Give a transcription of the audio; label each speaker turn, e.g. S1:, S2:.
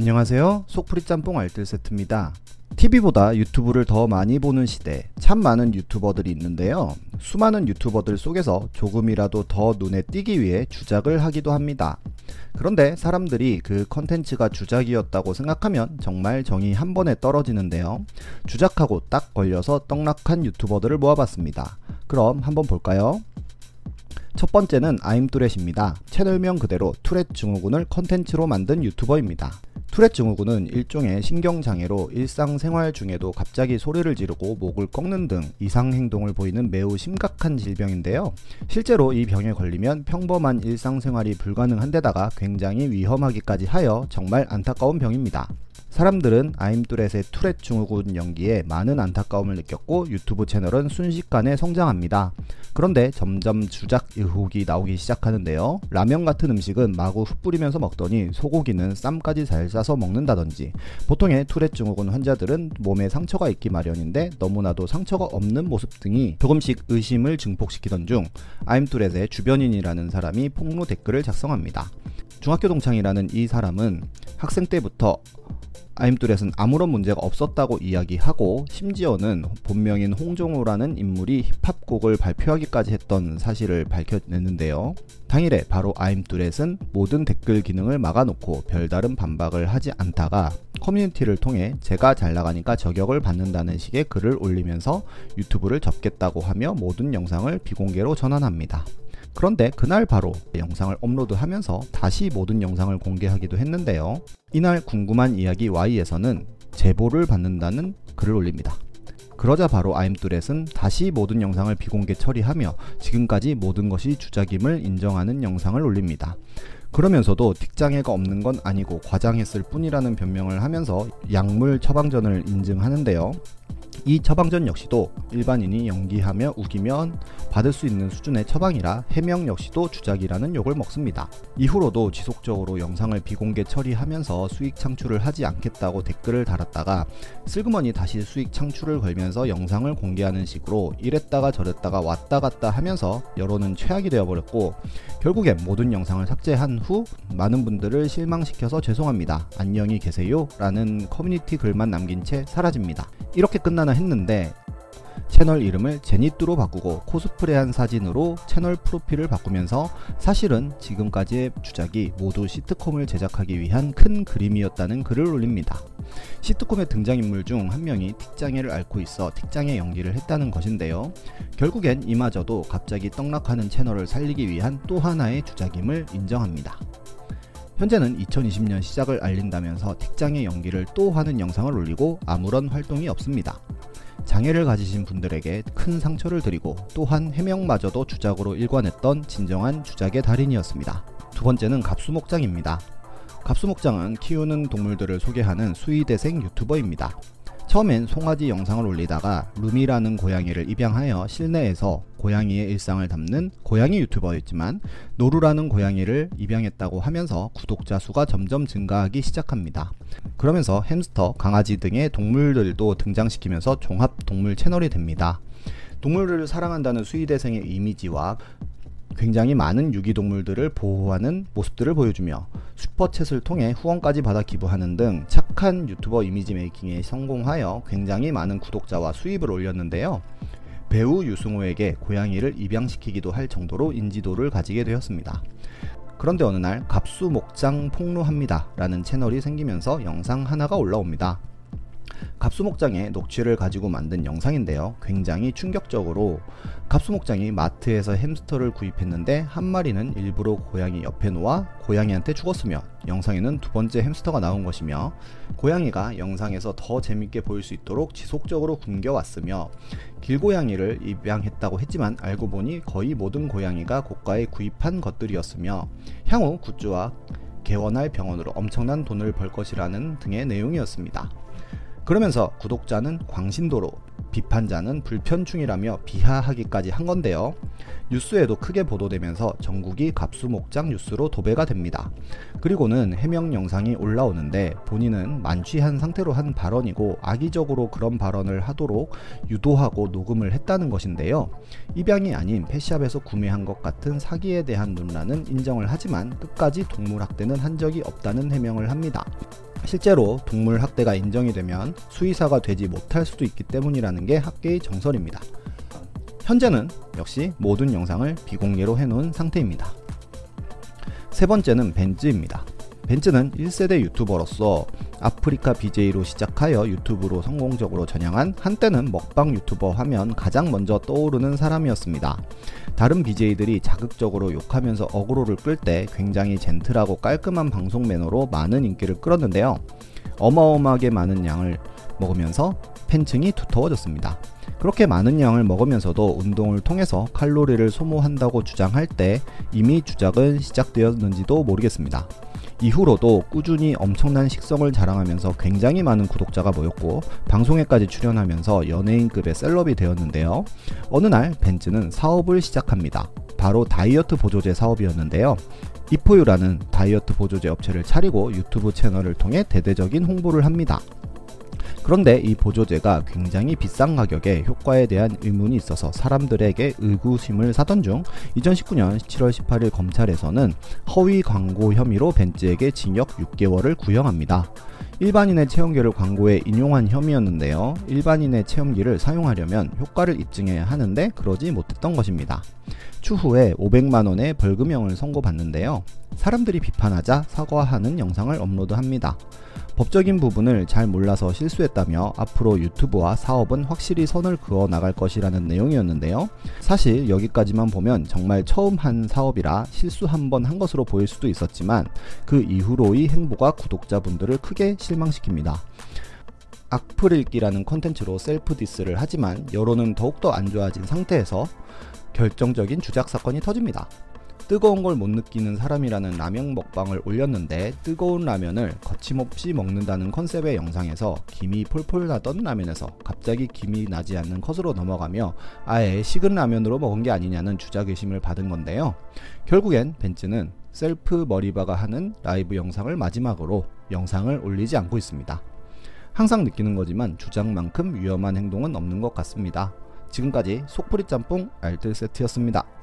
S1: 안녕하세요. 속풀이 짬뽕 알뜰 세트입니다. TV보다 유튜브를 더 많이 보는 시대, 참 많은 유튜버들이 있는데요. 수많은 유튜버들 속에서 조금이라도 더 눈에 띄기 위해 주작을 하기도 합니다. 그런데 사람들이 그 컨텐츠가 주작이었다고 생각하면 정말 정이 한 번에 떨어지는데요. 주작하고 딱 걸려서 떡락한 유튜버들을 모아봤습니다. 그럼 한번 볼까요? 첫 번째는 아임뚜렛입니다. 채널명 그대로 투렛 증후군을 컨텐츠로 만든 유튜버입니다. 투렛 증후군은 일종의 신경장애로 일상생활 중에도 갑자기 소리를 지르고 목을 꺾는 등 이상 행동을 보이는 매우 심각한 질병인데요. 실제로 이 병에 걸리면 평범한 일상생활이 불가능한 데다가 굉장히 위험하기까지 하여 정말 안타까운 병입니다. 사람들은 아임뚜렛의 투렛 증후군 연기에 많은 안타까움을 느꼈고 유튜브 채널은 순식간에 성장합니다. 그런데 점점 주작 의혹이 나오기 시작하는데요. 라면 같은 음식은 마구 흩뿌리면서 먹더니 소고기는 쌈까지 잘 싸서 먹는다든지 보통의 투렛 증후군 환자들은 몸에 상처가 있기 마련인데 너무나도 상처가 없는 모습 등이 조금씩 의심을 증폭시키던 중 아임뚜렛의 주변인이라는 사람이 폭로 댓글을 작성합니다. 중학교 동창이라는 이 사람은 학생 때부터 아임뚜렛은 아무런 문제가 없었다고 이야기하고 심지어는 본명인 홍종호라는 인물이 힙합곡을 발표하기까지 했던 사실을 밝혀냈는데요. 당일에 바로 아임뚜렛은 모든 댓글 기능을 막아놓고 별다른 반박을 하지 않다가 커뮤니티를 통해 제가 잘 나가니까 저격을 받는다는 식의 글을 올리면서 유튜브를 접겠다고 하며 모든 영상을 비공개로 전환합니다. 그런데 그날 바로 영상을 업로드하면서 다시 모든 영상을 공개하기도 했는데요. 이날 궁금한 이야기 Y에서는 제보를 받는다는 글을 올립니다. 그러자 바로 아임뚜렛은 다시 모든 영상을 비공개 처리하며 지금까지 모든 것이 주작임을 인정하는 영상을 올립니다. 그러면서도 틱장애가 없는 건 아니고 과장했을 뿐이라는 변명을 하면서 약물 처방전을 인증하는데요. 이 처방전 역시도 일반인이 연기하며 우기면 받을 수 있는 수준의 처방이라 해명 역시도 주작이라는 욕을 먹습니다. 이후로도 지속적으로 영상을 비공개 처리하면서 수익 창출을 하지 않겠다고 댓글을 달았다가 슬그머니 다시 수익 창출을 걸면서 영상을 공개하는 식으로 이랬다가 저랬다가 왔다 갔다 하면서 여론은 최악이 되어버렸고 결국엔 모든 영상을 삭제한 후 많은 분들을 실망시켜서 죄송합니다. 안녕히 계세요 라는 커뮤니티 글만 남긴 채 사라집니다. 이렇게 끝나나 했는데 채널 이름을 제니뚜로 바꾸고 코스프레한 사진으로 채널 프로필을 바꾸면서 사실은 지금까지의 주작이 모두 시트콤을 제작하기 위한 큰 그림이었다는 글을 올립니다. 시트콤의 등장인물 중 한 명이 틱장애를 앓고 있어 틱장애 연기를 했다는 것인데요. 결국엔 이마저도 갑자기 떡락하는 채널을 살리기 위한 또 하나의 주작임을 인정합니다. 현재는 2020년 시작을 알린다면서 틱장애 연기를 또 하는 영상을 올리고 아무런 활동이 없습니다. 장애를 가지신 분들에게 큰 상처를 드리고 또한 해명마저도 주작으로 일관했던 진정한 주작의 달인이었습니다. 두 번째는 갑수목장입니다. 갑수목장은 키우는 동물들을 소개하는 수의대생 유튜버입니다. 처음엔 송아지 영상을 올리다가 루미라는 고양이를 입양하여 실내에서 고양이의 일상을 담는 고양이 유튜버였지만 노루라는 고양이를 입양했다고 하면서 구독자 수가 점점 증가하기 시작합니다. 그러면서 햄스터, 강아지 등의 동물들도 등장시키면서 종합 동물 채널이 됩니다. 동물을 사랑한다는 수의대생의 이미지와 굉장히 많은 유기동물들을 보호하는 모습들을 보여주며 슈퍼챗을 통해 후원까지 받아 기부하는 등 착한 유튜버 이미지 메이킹에 성공하여 굉장히 많은 구독자와 수입을 올렸는데요. 배우 유승호에게 고양이를 입양시키기도 할 정도로 인지도를 가지게 되었습니다. 그런데 어느 날 갑수 목장 폭로합니다 라는 채널이 생기면서 영상 하나가 올라옵니다. 갑수목장의 녹취를 가지고 만든 영상인데요. 굉장히 충격적으로 갑수목장이 마트에서 햄스터를 구입했는데 한 마리는 일부러 고양이 옆에 놓아 고양이한테 죽었으며 영상에는 두 번째 햄스터가 나온 것이며 고양이가 영상에서 더 재밌게 보일 수 있도록 지속적으로 굶겨왔으며 길고양이를 입양했다고 했지만 알고 보니 거의 모든 고양이가 고가에 구입한 것들이었으며 향후 굿즈와 개원할 병원으로 엄청난 돈을 벌 것이라는 등의 내용이었습니다. 그러면서 구독자는 광신도로 비판자는 불편충이라며 비하하기까지 한 건데요. 뉴스에도 크게 보도되면서 전국이 갑수목장 뉴스로 도배가 됩니다. 그리고는 해명 영상이 올라오는데 본인은 만취한 상태로 한 발언이고 악의적으로 그런 발언을 하도록 유도하고 녹음을 했다는 것인데요. 입양이 아닌 펫샵에서 구매한 것 같은 사기에 대한 논란은 인정을 하지만 끝까지 동물학대는 한 적이 없다는 해명을 합니다. 실제로 동물 학대가 인정이 되면 수의사가 되지 못할 수도 있기 때문이라는 게 학계의 정설입니다. 현재는 역시 모든 영상을 비공개로 해놓은 상태입니다. 세 번째는 벤즈입니다. 벤츠는 1세대 유튜버로서 아프리카 BJ로 시작하여 유튜브로 성공적으로 전향한 한때는 먹방 유튜버 하면 가장 먼저 떠오르는 사람이었습니다. 다른 BJ들이 자극적으로 욕하면서 어그로를 끌 때 굉장히 젠틀하고 깔끔한 방송 매너로 많은 인기를 끌었는데요. 어마어마하게 많은 양을 먹으면서 팬층이 두터워졌습니다. 그렇게 많은 양을 먹으면서도 운동을 통해서 칼로리를 소모한다고 주장할 때 이미 주작은 시작되었는지도 모르겠습니다. 이후로도 꾸준히 엄청난 식성을 자랑하면서 굉장히 많은 구독자가 모였고 방송에까지 출연하면서 연예인급의 셀럽이 되었는데요. 어느 날 벤츠는 사업을 시작합니다. 바로 다이어트 보조제 사업이었는데요. 이포유라는 다이어트 보조제 업체를 차리고 유튜브 채널을 통해 대대적인 홍보를 합니다. 그런데 이 보조제가 굉장히 비싼 가격에 효과에 대한 의문이 있어서 사람들에게 의구심을 사던 중 2019년 7월 18일 검찰에서는 허위 광고 혐의로 벤츠에게 징역 6개월을 구형합니다. 일반인의 체험기를 광고에 인용한 혐의였는데요. 일반인의 체험기를 사용하려면 효과를 입증해야 하는데 그러지 못했던 것입니다. 추후에 500만원의 벌금형을 선고받는데요. 사람들이 비판하자 사과하는 영상을 업로드합니다. 법적인 부분을 잘 몰라서 실수했다며 앞으로 유튜브와 사업은 확실히 선을 그어 나갈 것이라는 내용이었는데요. 사실 여기까지만 보면 정말 처음 한 사업이라 실수 한 번 한 것으로 보일 수도 있었지만 그 이후로의 행보가 구독자분들을 크게 실망시킵니다. 악플 읽기라는 컨텐츠로 셀프 디스를 하지만 여론은 더욱더 안 좋아진 상태에서 결정적인 주작 사건이 터집니다. 뜨거운 걸 못 느끼는 사람이라는 라면 먹방을 올렸는데 뜨거운 라면을 거침없이 먹는다는 컨셉의 영상에서 김이 폴폴 나던 라면에서 갑자기 김이 나지 않는 컷으로 넘어가며 아예 식은 라면으로 먹은 게 아니냐는 주작 의심을 받은 건데요. 결국엔 벤츠는 셀프 머리바가 하는 라이브 영상을 마지막으로 영상을 올리지 않고 있습니다. 항상 느끼는 거지만 주작만큼 위험한 행동은 없는 것 같습니다. 지금까지 속풀이 짬뽕 알뜰 세트였습니다.